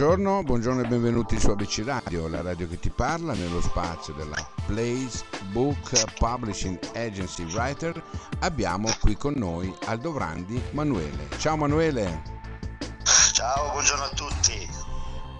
buongiorno, buongiorno e benvenuti su ABC Radio, la radio che ti parla nello spazio della Place Book Publishing Agency Writer. Abbiamo qui con noi Aldo Vrandi Manuele. Ciao Manuele. Ciao, buongiorno a tutti.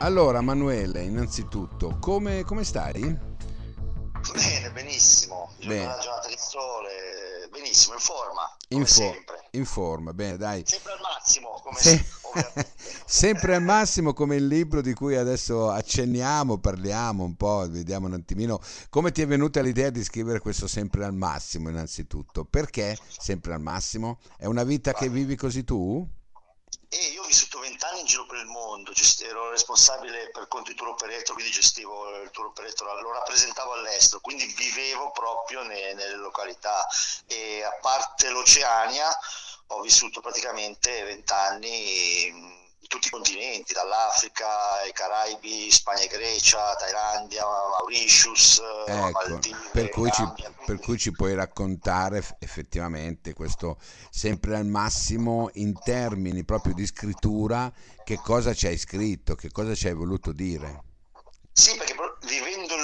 Allora Manuele, innanzitutto, come, come stai? Bene, benissimo. Bene. Una giornata di sole, benissimo, in forma. In, for- in, forma, bene, dai. Sempre al massimo, come Se- sempre al massimo come il libro di cui adesso accenniamo, parliamo un po', vediamo un attimino come ti è venuta l'idea di scrivere questo sempre al massimo innanzitutto. Perché sempre al massimo? È una vita che vivi così tu? E io ho vissuto vent'anni in giro per il mondo, ero responsabile per conto di tour operator, quindi gestivo il tour operator, lo rappresentavo all'estero, quindi vivevo proprio ne, nelle località e a parte l'Oceania ho vissuto praticamente vent'anni in tutti i continenti, dall'Africa ai Caraibi, Spagna e Grecia, Thailandia, Mauritius, ecco, Maldive, per, cui ci, per cui ci puoi raccontare effettivamente questo sempre al massimo in termini proprio di scrittura che cosa ci hai scritto, che cosa ci hai voluto dire. Sì, perché vivendo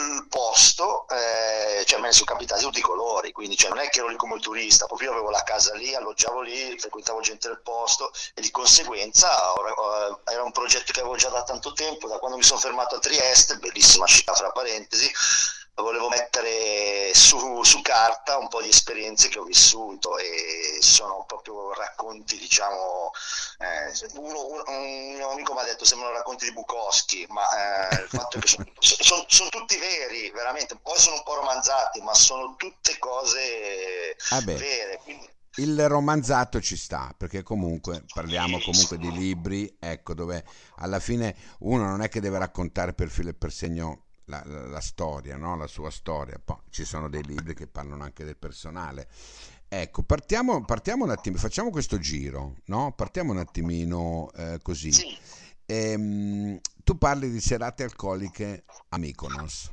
posto, eh, cioè me ne sono capitati tutti i colori, quindi cioè, non è che ero lì come turista, proprio io avevo la casa lì, alloggiavo lì, frequentavo gente del posto e di conseguenza or, era un progetto che avevo già da tanto tempo, da quando mi sono fermato a Trieste, bellissima città fra parentesi, volevo mettere su, su, carta un po' di esperienze che ho vissuto e sono proprio racconti, diciamo, eh, uno, uno, un mio amico mi ha detto sembrano racconti di Bukowski, ma eh, il fatto è che sono, sono, sono, tutti veri, veramente, poi sono un po' romanzati, ma sono tutte cose ah vere. Quindi, il romanzato ci sta perché comunque parliamo comunque di libri ecco dove alla fine uno non è che deve raccontare per filo e per segno la, la, la storia, no? la sua storia. Poi ci sono dei libri che parlano anche del personale. Ecco, partiamo, partiamo un attimo, facciamo questo giro, no? Partiamo un attimino eh, così. Sì. Ehm, tu parli di serate alcoliche a Mykonos.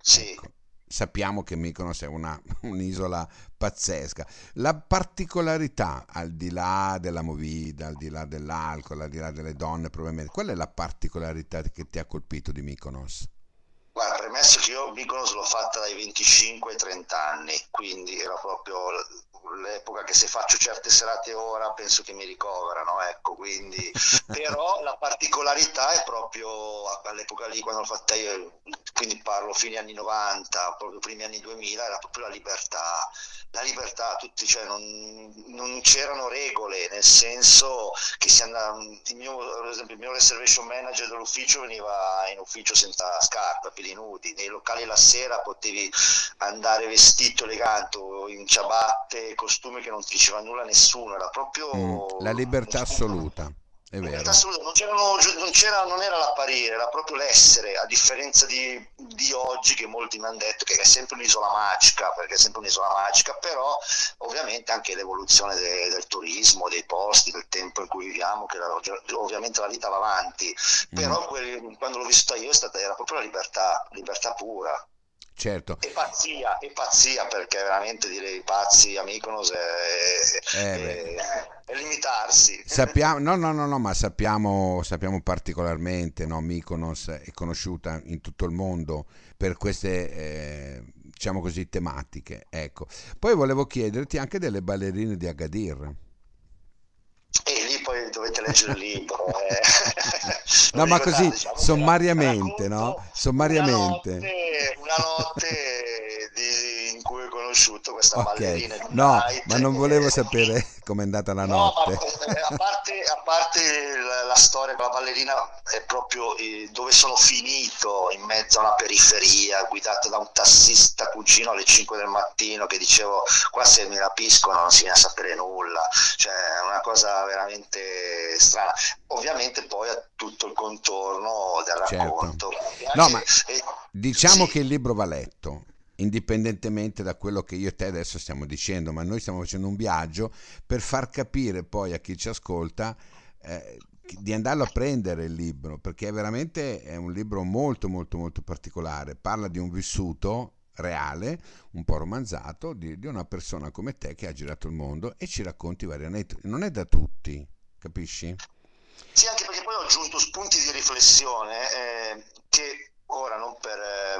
Sì. Ecco, sappiamo che Mykonos è una, un'isola pazzesca. La particolarità, al di là della movida, al di là dell'alcol, al di là delle donne, probabilmente, qual è la particolarità che ti ha colpito di Mykonos? Premesso che io Mykonos l'ho fatta dai 25 ai 30 anni, quindi era proprio l'epoca che se faccio certe serate ora penso che mi ricoverano, ecco, quindi però la particolarità è proprio all'epoca lì quando l'ho fatta io, quindi parlo fine anni 90, proprio primi anni 2000, era proprio la libertà, la libertà, tutti, cioè non, non c'erano regole, nel senso che si andava, il mio, esempio il mio reservation manager dell'ufficio veniva in ufficio senza scarpe, piedi nudi, nei locali la sera potevi andare vestito elegante in ciabatte, costume che non ti diceva nulla a nessuno, era proprio... Mm, la libertà assoluta. È vero. Non, non, c'era, non era l'apparire, era proprio l'essere, a differenza di, di oggi che molti mi hanno detto che è sempre un'isola magica, perché è sempre un'isola magica, però ovviamente anche l'evoluzione de, del turismo, dei posti, del tempo in cui viviamo, che la, ovviamente la vita va avanti, però mm. quel, quando l'ho vissuta io stata, era proprio la libertà, libertà pura. Certo. E pazzia, e pazzia perché veramente direi pazzi a Mykonos è, eh è, è limitarsi. Sappiamo, no, no, no, no, ma sappiamo, sappiamo particolarmente, no, Mykonos è conosciuta in tutto il mondo per queste, eh, diciamo così, tematiche. Ecco. Poi volevo chiederti anche delle ballerine di Agadir. Dovete leggere il libro. Eh. no, ma così, diciamo, sommariamente, no? Sommariamente. Una notte, una notte di, in cui ho conosciuto questa okay. ballerina. No, night, ma non volevo sapere com'è andata la no, notte. Ma, a parte, a parte la, la, storia con la ballerina è proprio eh, dove sono finito, in mezzo a una periferia, guidata da un tassista cugino alle 5 del mattino che dicevo qua se mi rapiscono non si viene a sapere nulla. Cioè è una cosa veramente strana. Ovviamente poi ha tutto il contorno del certo. racconto. Certo. No, ma diciamo sì. che il libro va letto indipendentemente da quello che io e te adesso stiamo dicendo, ma noi stiamo facendo un viaggio per far capire poi a chi ci ascolta eh, di andarlo a prendere il libro, perché è veramente è un libro molto molto molto particolare, parla di un vissuto reale, un po' romanzato, di, di una persona come te che ha girato il mondo e ci racconti vari aneddoti, non è da tutti, capisci? Sì, anche perché poi ho aggiunto spunti di riflessione eh, che ora non per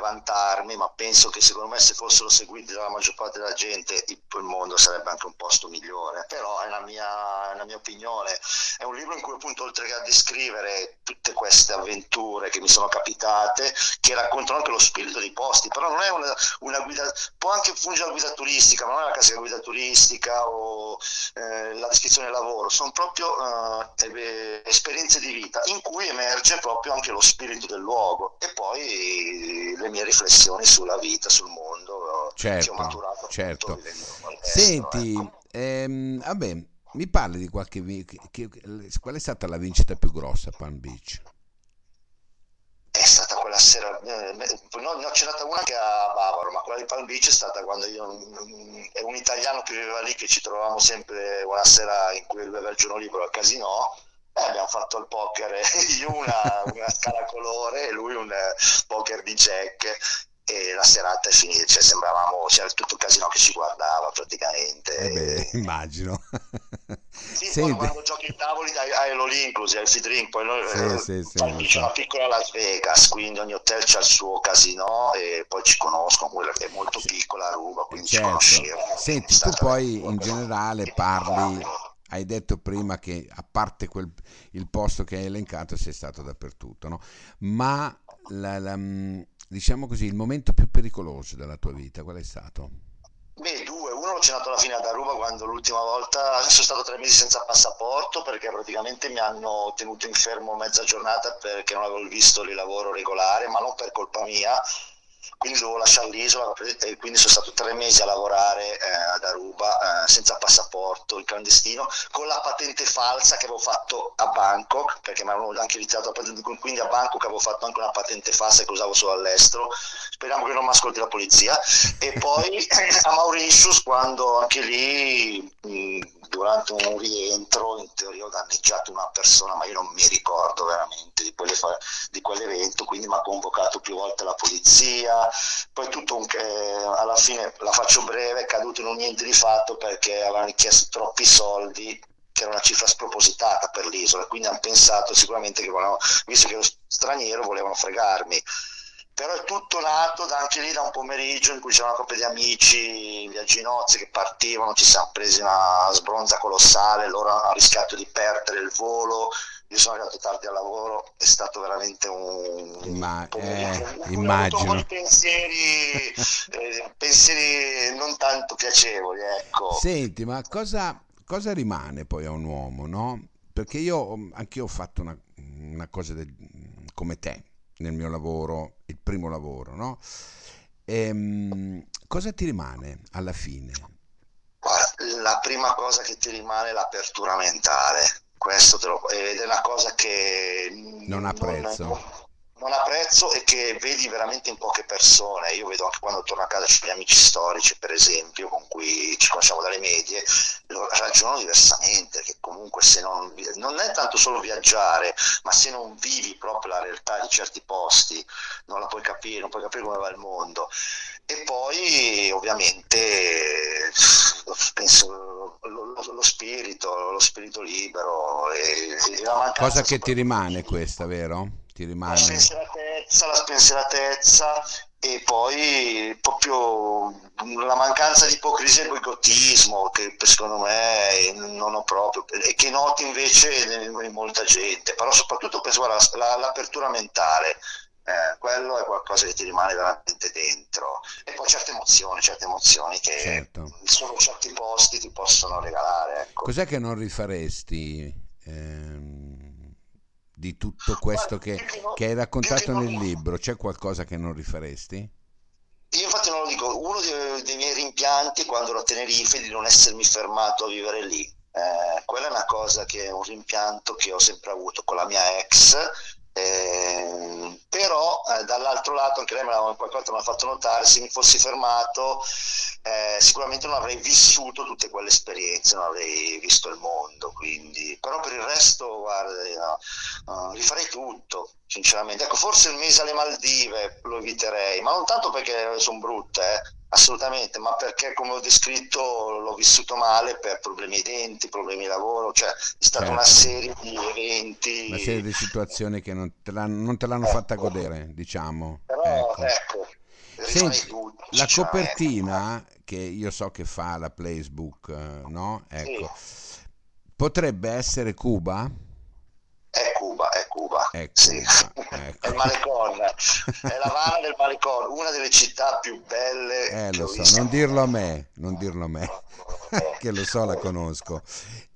vantarmi, ma penso che secondo me se fossero seguiti dalla maggior parte della gente il, il mondo sarebbe anche un posto migliore, però è la, mia, la mia opinione, è un libro in cui appunto oltre che a descrivere tutte queste avventure che mi sono capitate, che raccontano anche lo spirito dei posti, però non è una, una guida, può anche fungere da guida turistica, ma non è la classica guida turistica o eh, la descrizione del lavoro, sono proprio eh, esperienze di vita in cui emerge proprio anche lo spirito del luogo. E poi le mie riflessioni sulla vita, sul mondo certo, che ho maturato certo. Senti, ecco. ehm, vabbè, mi parli di qualche che, qual è stata la vincita più grossa a Palm Beach? È stata quella sera, eh, ne ho cenata una che a Bavaro, ma quella di Palm Beach è stata quando io, è un italiano che viveva lì, che ci trovavamo sempre una sera in cui lui aveva il giorno libero al casino, eh, abbiamo fatto il poker, io una, una scala colore e lui un eh, poker di jack e la serata è finita, cioè sembravamo, c'era tutto il casino che ci guardava praticamente. Eh beh, immagino. Sì, Senti. quando giochi i tavoli hai, hai inclusive, hai il drink, poi noi sì, eh, sì, sì, c'è una piccola Las Vegas, quindi ogni hotel c'ha il suo casino e poi ci conoscono, quella che è molto piccola a Ruba, quindi certo. ci conosciamo. Senti, tu poi in generale parli hai detto prima che a parte quel, il posto che hai elencato sei stato dappertutto, no? ma la, la, mm, diciamo così, il momento più pericoloso della tua vita qual è stato? Beh, due. Uno l'ho cenato alla fine ad Aruba quando l'ultima volta sono stato tre mesi senza passaporto perché praticamente mi hanno tenuto in fermo mezza giornata perché non avevo visto il lavoro regolare, ma non per colpa mia, quindi dovevo lasciare l'isola e quindi sono stato tre mesi a lavorare eh, ad Aruba eh, senza passaporto in clandestino con la patente falsa che avevo fatto a Bangkok perché mi avevano anche iniziato la patente quindi a Bangkok avevo fatto anche una patente falsa che usavo solo all'estero. Speriamo che non mi ascolti la polizia. E poi a Mauritius quando anche lì mh, durante un rientro in teoria ho danneggiato una persona ma io non mi ricordo veramente di, quelle, di quell'evento quindi mi ha convocato più volte la polizia. Poi tutto un, eh, alla fine la faccio breve è caduto in un niente di fatto perché avevano chiesto troppi soldi che era una cifra spropositata per l'isola quindi hanno pensato sicuramente che volevano, visto che ero straniero volevano fregarmi però è tutto nato da, anche lì da un pomeriggio in cui c'era una coppia di amici, viaggi nozze che partivano, ci siamo presi una sbronza colossale, loro hanno rischiato di perdere il volo, io sono arrivato tardi al lavoro, è stato veramente un, Imma- pomeriggio. Eh, immagino. Un pensieri, eh, pensieri non tanto piacevoli, ecco. Senti, ma cosa, cosa rimane poi a un uomo, no? Perché io, anche io ho fatto una, una cosa del, come te, nel mio lavoro, il primo lavoro, no? Ehm, cosa ti rimane alla fine? La prima cosa che ti rimane è l'apertura mentale, questo lo, ed è una cosa che non ha prezzo. Non, non ha prezzo e che vedi veramente in poche persone. Io vedo anche quando torno a casa c'è gli amici storici, per esempio, con cui ci conosciamo dalle medie, ragionano diversamente, che comunque se non, non è tanto solo viaggiare, ma se non vivi proprio la realtà di certi posti, non la puoi capire, non puoi capire come va il mondo. E poi ovviamente penso lo, lo, lo spirito, lo spirito libero e, e Cosa che ti rimane questa, vero? Ti rimane? La spensieratezza, la spensieratezza e poi proprio la mancanza di ipocrisia e boicottismo che secondo me non ho proprio e che noti invece in molta gente però soprattutto penso guarda, la, l'apertura mentale eh, quello è qualcosa che ti rimane veramente dentro e poi certe emozioni certe emozioni che certo. solo certi posti ti possono regalare ecco. cos'è che non rifaresti ehm di tutto questo che, che hai raccontato nel libro? C'è qualcosa che non rifaresti? Io infatti non lo dico, uno dei, dei miei rimpianti quando ero a Tenerife è di non essermi fermato a vivere lì. Eh, quella è una cosa che è un rimpianto che ho sempre avuto con la mia ex eh, però eh, dall'altro lato anche lei me l'ha, qualcosa mi ha fatto notare se mi fossi fermato eh, sicuramente non avrei vissuto tutte quelle esperienze non avrei visto il mondo quindi però per il resto guarda no, no, rifarei tutto sinceramente ecco forse il mese alle Maldive lo eviterei ma non tanto perché sono brutte eh assolutamente, ma perché come ho descritto l'ho vissuto male per problemi ai denti, problemi di lavoro, cioè è stata certo. una serie di eventi. Una serie di situazioni che non te l'hanno, non te l'hanno ecco. fatta godere, diciamo. Però Ecco. ecco, Senti, la copertina che io so che fa la Placebook, eh, no? Ecco, potrebbe essere Cuba? È Cuba, è Cuba, È sì. Cuba, ecco. È il Malecon, è l'Havana del Malecon, una delle città più belle Eh, lo so, non dirlo a me, non dirlo a me, che lo so, la conosco.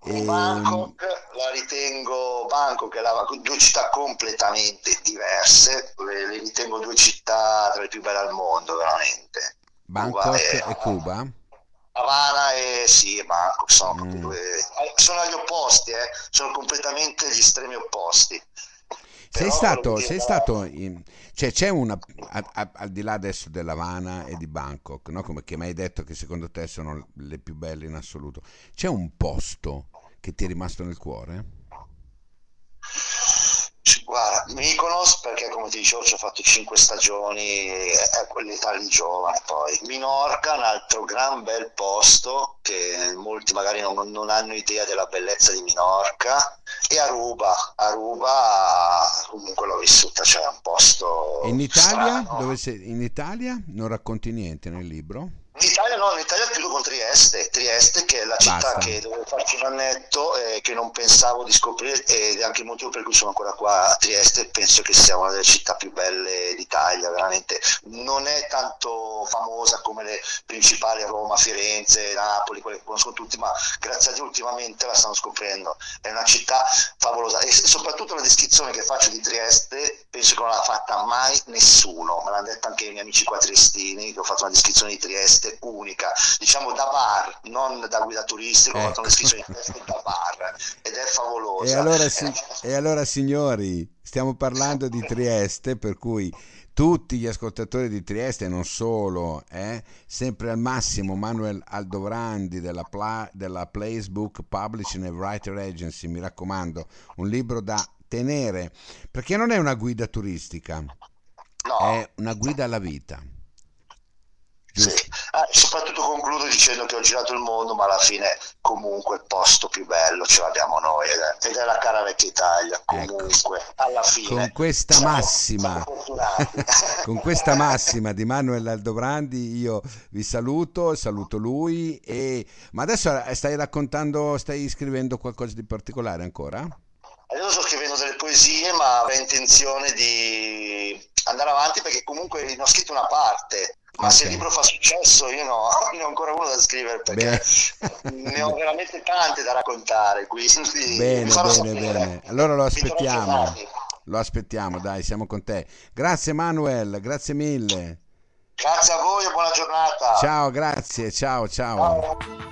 E E, Bangkok la ritengo, Bangkok è la- due città completamente diverse, le, le ritengo due città tra le più belle al mondo, veramente. Bangkok è- e Cuba? Havana e sì, e Bangkok sono, Mm. sono agli opposti, eh, sono completamente gli estremi opposti. Sei stato, sei dire- stato in- cioè c'è una, a- a- al di là adesso dell'Havana e di Bangkok, no? Come che mi hai detto che secondo te sono le più belle in assoluto, c'è un posto che ti è rimasto nel cuore? Guarda, Mykonos perché come ti dicevo ci ho fatto cinque stagioni, è quell'età lì giovane poi. Minorca, un altro gran bel posto che molti magari non, non hanno idea della bellezza di Minorca. E Aruba, Aruba comunque l'ho vissuta, cioè è un posto E in Italia? strano. Dove sei? In Italia non racconti niente nel libro? In Italia no, in Italia chiudo con Trieste, Trieste che è la città Basta. che dovevo farci un annetto e che non pensavo di scoprire ed è anche il motivo per cui sono ancora qua a Trieste, penso che sia una delle città più belle d'Italia, veramente. Non è tanto famosa come le principali Roma, Firenze, Napoli, quelle che conoscono tutti, ma grazie a Dio ultimamente la stanno scoprendo. È una città favolosa e soprattutto la descrizione che faccio di Trieste penso che non l'ha fatta mai nessuno, me l'hanno detto anche i miei amici qua triestini che ho fatto una descrizione di Trieste unica, diciamo da bar, non da guida turistica, Ecco. di Trieste da bar ed è favolosa. E allora, si- una- e allora, signori, stiamo parlando di Trieste, per cui tutti gli ascoltatori di Trieste, non solo, eh, sempre al massimo Manuel Aldovrandi della, Pla- della Placebook Publishing and Writer Agency, mi raccomando, un libro da tenere, perché non è una guida turistica, no, è una guida alla vita. sì. Ah, soprattutto concludo dicendo che ho girato il mondo, ma alla fine comunque il posto più bello ce l'abbiamo noi ed è, ed è la cara vecchia Italia, Ecco. comunque, alla fine. Con questa siamo- massima, siamo con questa massima di Manuel Aldobrandi io vi saluto, saluto lui e ma adesso stai raccontando, stai scrivendo qualcosa di particolare ancora? Adesso sto scrivendo delle poesie, ma avrei intenzione di andare avanti perché comunque ne ho scritto una parte. Ma se Ok. il libro fa successo, io no, ne ho ancora uno da scrivere perché ne ho veramente tante da raccontare. Quindi Bene, bene, bene. Allora lo aspettiamo. Lo aspettiamo, dai, siamo con te. Grazie Manuel, grazie mille. Grazie a voi e buona giornata. Ciao, grazie, ciao, ciao. Ciao.